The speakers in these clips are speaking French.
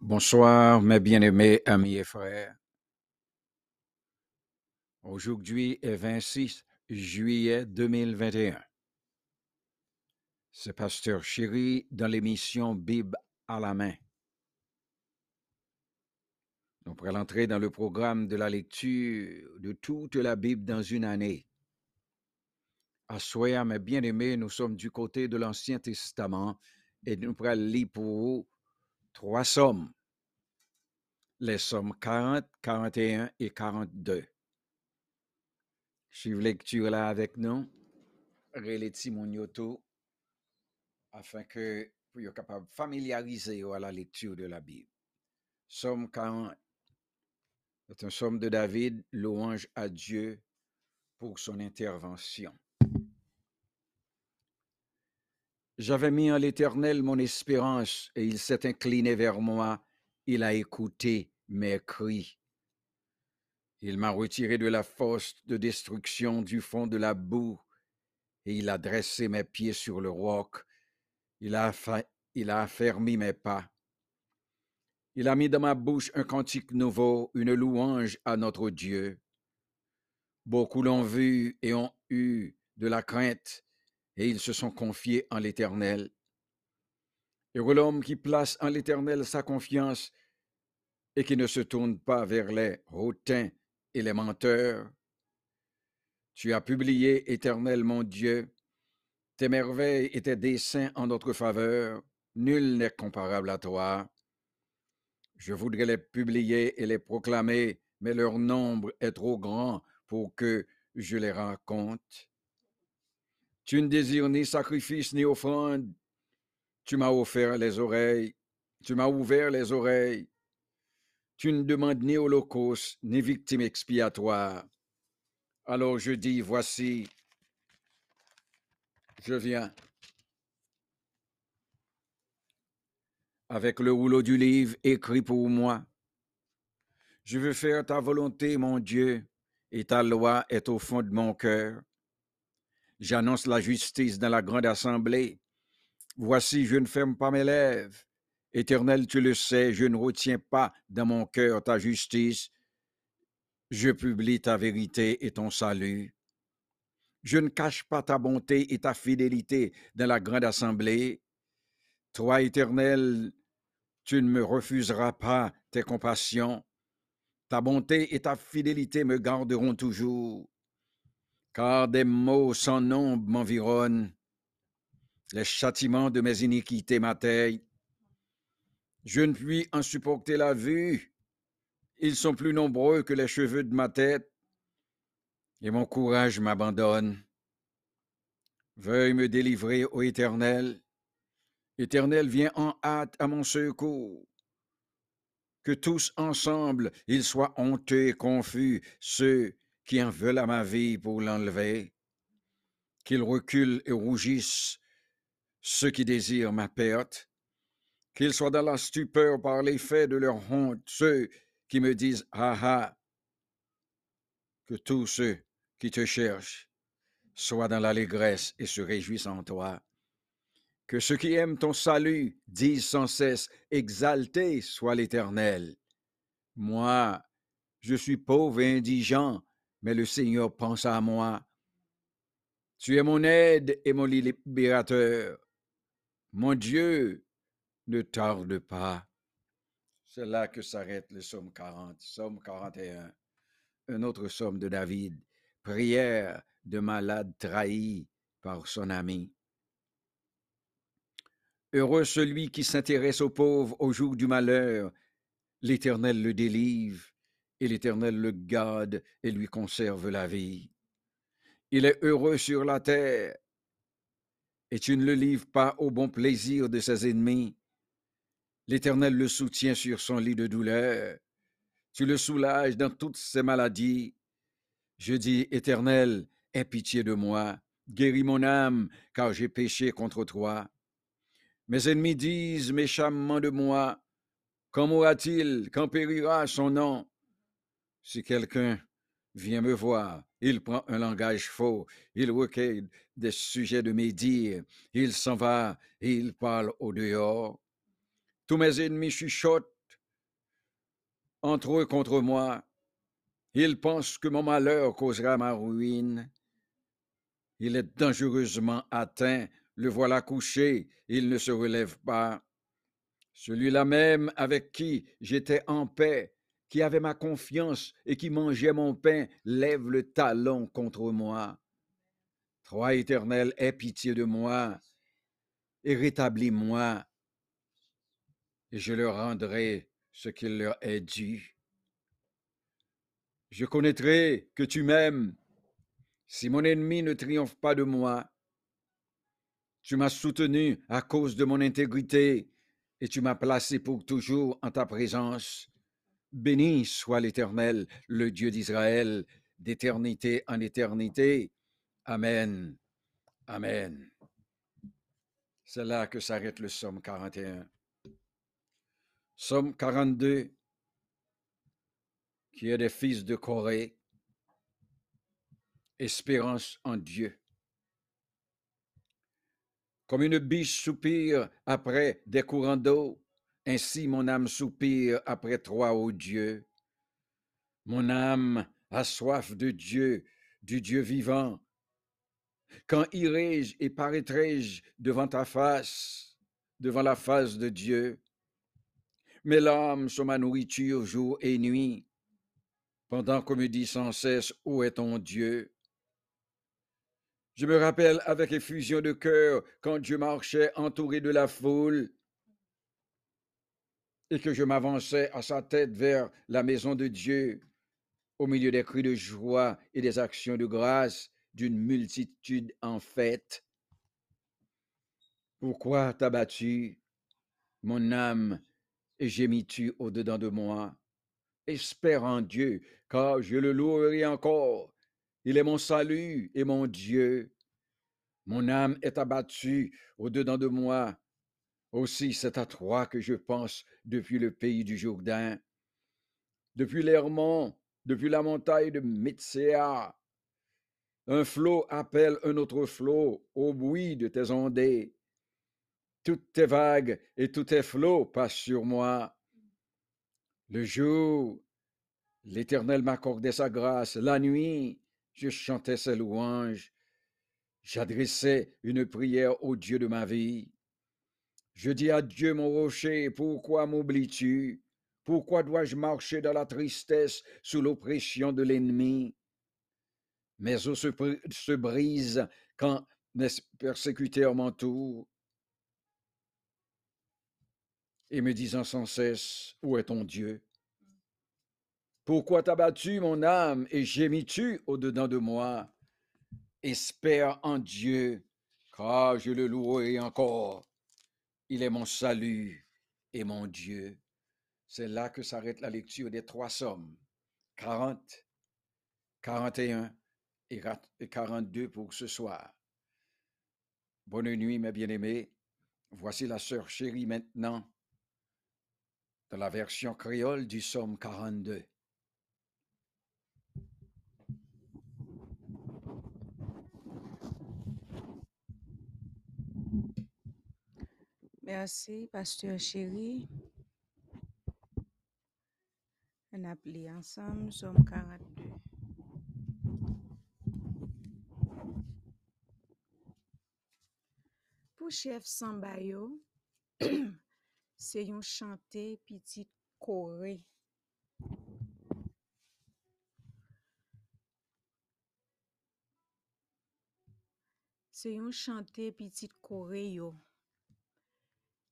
Bonsoir, mes bien-aimés amis et frères. Aujourd'hui est 26 juillet 2021. C'est Pasteur Chéri dans l'émission Bible à la main. On pourrait l'entrer dans le programme de la lecture de toute la Bible dans une année. À mes bien-aimés, nous sommes du côté de l'Ancien Testament et nous pourrons lire pour vous trois sommes. Les sommes 40, 41 et 42. Suivez lecture là avec nous. Relais mon yoto afin que vous soyez capable de familiariser à la lecture de la Bible. Somme 40 c'est un somme de David, louange à Dieu pour son intervention. J'avais mis en l'Éternel mon espérance, et il s'est incliné vers moi, il a écouté mes cris. Il m'a retiré de la fosse de destruction du fond de la boue, et il a dressé mes pieds sur le roc, il a, il affermi mes pas. Il a mis dans ma bouche un cantique nouveau, une louange à notre Dieu. Beaucoup l'ont vu et ont eu de la crainte, et ils se sont confiés en l'Éternel. Heureux l'homme qui place en l'Éternel sa confiance et qui ne se tourne pas vers les hautains et les menteurs. Tu as publié, Éternel mon Dieu, tes merveilles et tes desseins en notre faveur, nul n'est comparable à toi. Je voudrais les publier et les proclamer, mais leur nombre est trop grand pour que je les raconte. Tu ne désires ni sacrifice ni offrande. Tu m'as offert les oreilles. Tu m'as ouvert les oreilles. Tu ne demandes ni holocauste, ni victime expiatoire. Alors je dis, voici, je viens. avec le rouleau du livre écrit pour moi. Je veux faire ta volonté, mon Dieu, et ta loi est au fond de mon cœur. J'annonce la justice dans la grande assemblée. Voici, je ne ferme pas mes lèvres. Éternel, tu le sais, je ne retiens pas dans mon cœur ta justice. Je publie ta vérité et ton salut. Je ne cache pas ta bonté et ta fidélité dans la grande assemblée. Toi, Éternel, tu ne me refuseras pas tes compassions. Ta bonté et ta fidélité me garderont toujours. Car des maux sans nombre m'environnent. Les châtiments de mes iniquités m'atteignent. Je ne puis en supporter la vue. Ils sont plus nombreux que les cheveux de ma tête. Et mon courage m'abandonne. Veuille me délivrer, ô Éternel. Éternel, viens en hâte à mon secours. Que tous ensemble, ils soient honteux et confus, ceux qui en veulent à ma vie pour l'enlever. Qu'ils reculent et rougissent, ceux qui désirent ma perte. Qu'ils soient dans la stupeur par l'effet de leur honte, ceux qui me disent Ah ah. Que tous ceux qui te cherchent soient dans l'allégresse et se réjouissent en toi. Que ceux qui aiment ton salut disent sans cesse, Exalté soit l'Éternel. Moi, je suis pauvre et indigent, mais le Seigneur pense à moi. Tu es mon aide et mon libérateur. Mon Dieu, ne tarde pas. C'est là que s'arrête le psaume 40, psaume 41. Un autre psaume de David, prière de malade trahi par son ami. Heureux celui qui s'intéresse aux pauvres au jour du malheur. L'Éternel le délivre, et l'Éternel le garde et lui conserve la vie. Il est heureux sur la terre, et tu ne le livres pas au bon plaisir de ses ennemis. L'Éternel le soutient sur son lit de douleur. Tu le soulages dans toutes ses maladies. Je dis, Éternel, aie pitié de moi, guéris mon âme, car j'ai péché contre toi. Mes ennemis disent méchamment de moi, Quand mourra-t-il Quand périra son nom? Si quelqu'un vient me voir, il prend un langage faux, il recueille des sujets de mes dires, il s'en va il parle au dehors. Tous mes ennemis chuchotent entre eux contre moi. Ils pensent que mon malheur causera ma ruine. Il est dangereusement atteint, le voilà couché, il ne se relève pas. Celui-là même avec qui j'étais en paix, qui avait ma confiance et qui mangeait mon pain, lève le talon contre moi. Toi, Éternel, aie pitié de moi et rétablis-moi, et je leur rendrai ce qu'il leur est dû. Je connaîtrai que tu m'aimes si mon ennemi ne triomphe pas de moi. Tu m'as soutenu à cause de mon intégrité et tu m'as placé pour toujours en ta présence. Béni soit l'Éternel, le Dieu d'Israël, d'éternité en éternité. Amen. Amen. C'est là que s'arrête le psaume 41. Psaume 42, qui est des fils de Corée, espérance en Dieu. Comme une biche soupire après des courants d'eau, ainsi mon âme soupire après toi, ô Dieu. Mon âme a soif de Dieu, du Dieu vivant. Quand irai-je et paraîtrai-je devant ta face, devant la face de Dieu? Mes larmes sont ma nourriture jour et nuit, pendant qu'on me dit sans cesse, Où est ton Dieu? Je me rappelle avec effusion de cœur quand Dieu marchait entouré de la foule et que je m'avançais à sa tête vers la maison de Dieu, au milieu des cris de joie et des actions de grâce d'une multitude en fête. Pourquoi t'as mon âme, et gémis-tu au-dedans de moi? Espère en Dieu, car je le louerai encore. Il est mon salut et mon Dieu. Mon âme est abattue au-dedans de moi. Aussi c'est à toi que je pense depuis le pays du Jourdain, depuis l'Hermont, depuis la montagne de Mitsea. Un flot appelle un autre flot au bruit de tes ondées. Toutes tes vagues et tous tes flots passent sur moi. Le jour, l'Éternel m'accordait sa grâce. La nuit, je chantais ses louanges. J'adressais une prière au Dieu de ma vie. Je dis à Dieu, mon rocher, pourquoi m'oublies-tu? Pourquoi dois-je marcher dans la tristesse sous l'oppression de l'ennemi? Mes os se, se brisent quand mes persécuteurs m'entourent et me disant sans cesse, Où est ton Dieu? Pourquoi t'as battu mon âme et gémis-tu au-dedans de moi? Espère en Dieu, car je le louerai encore. Il est mon salut et mon Dieu. C'est là que s'arrête la lecture des trois sommes. 40, 41 et 42 pour ce soir. Bonne nuit, mes bien-aimés. Voici la sœur chérie maintenant dans la version créole du psaume 42. Merci, pasteur chéri. On a plié ensemble, Somme 42. Pour chef Sambayo, c'est yon chanté petite Corée. C'est yon chanté pitit kore yo.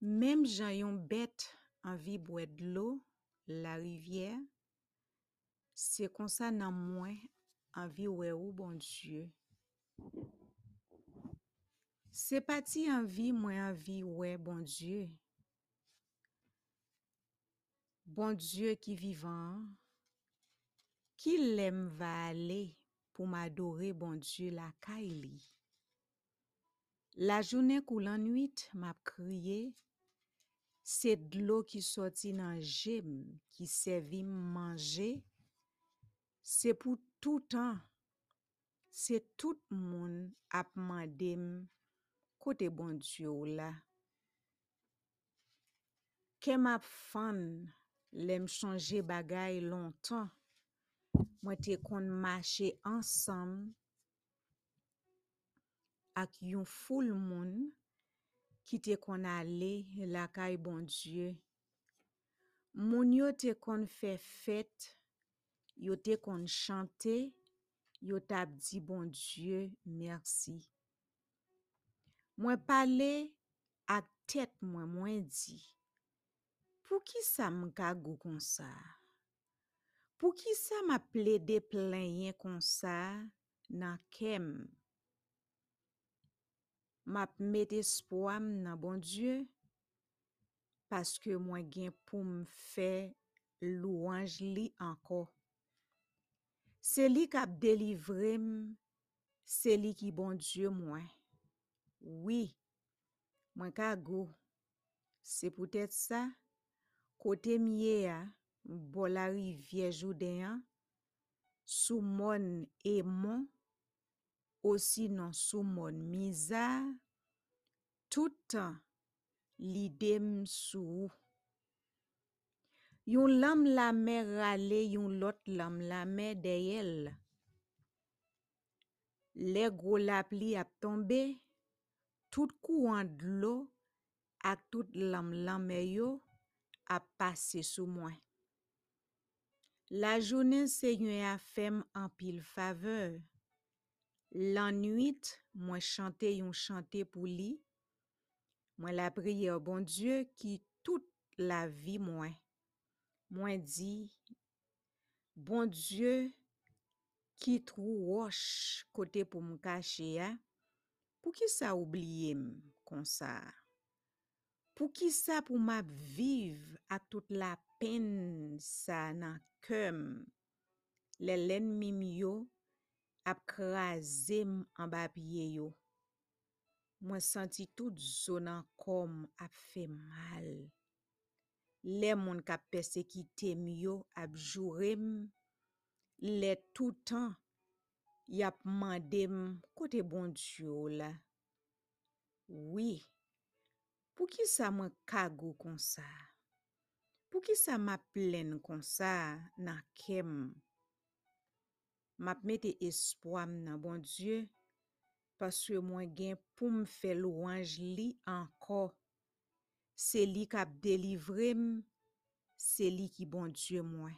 Mem jan yon bet an vi bwed lo, la rivyer, se konsa nan mwen an vi we ou bon Diyo. Se pati an vi mwen an vi we bon Diyo. Bon Diyo ki vivan, ki lem va ale pou ma adore bon Diyo la ka e ili. La jounen kou lan nwit map kriye, se dlo ki soti nan jem, ki sevi manje, se pou toutan, se tout moun ap mandem kote bon diyo la. Kem ap fan lem chanje bagay lontan, mwen te kon mache ansam ak yon foul moun ki te kon ale lakay bon Diyo. Moun yo te kon fe fet, yo te kon chante, yo tap di bon Diyo mersi. Mwen pale ak tet mwen mwen di, pou ki sa m kago kon sa? Pou ki sa m aple de plenye kon sa nan kem? map met espoam nan bon Diyo, paske mwen gen pou m fe louanj li anko. Se li kap delivrem, se li ki bon Diyo mwen. Oui, mwen ka go. Se pou tèt sa, kote miye a, bolari viejou deyan, sou mon e mon, osi nan sou moun miza, toutan li dem sou. Yon lam la me rale, yon lot lam la me deyel. Le gro lap li ap tombe, tout kou an dlo ak tout lam lam me yo ap pase sou mwen. La jounen se yon a fem an pil faveur. Lan nuit, mwen chante yon chante pou li, mwen la priye o bon Diyo ki tout la vi mwen. Mwen di, bon Diyo ki trou wosh kote pou mwen kache ya, pou ki sa oubliye m kon sa? Pou ki sa pou m ap viv ak tout la pen sa nan kem le len mim yo ap krasem an babye yo. Mwen santi tout zonan kom ap fe mal. Le moun kap persekitem yo ap jurem. Le toutan yap mandem kote bon diyo la. Oui, pou ki sa mwen kago kon sa? Pou ki sa ma plen kon sa nan kem? map mette espoam nan bon Diyo, paswe mwen gen pou m fe louanj li anko. Se li kap delivrem, se li ki bon Diyo mwen.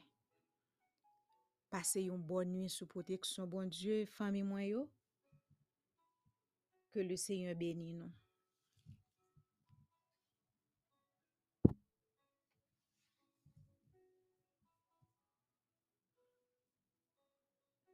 Pase yon bon nwi sou proteksyon bon Diyo, fami mwen yo, ke le seyon beni nou.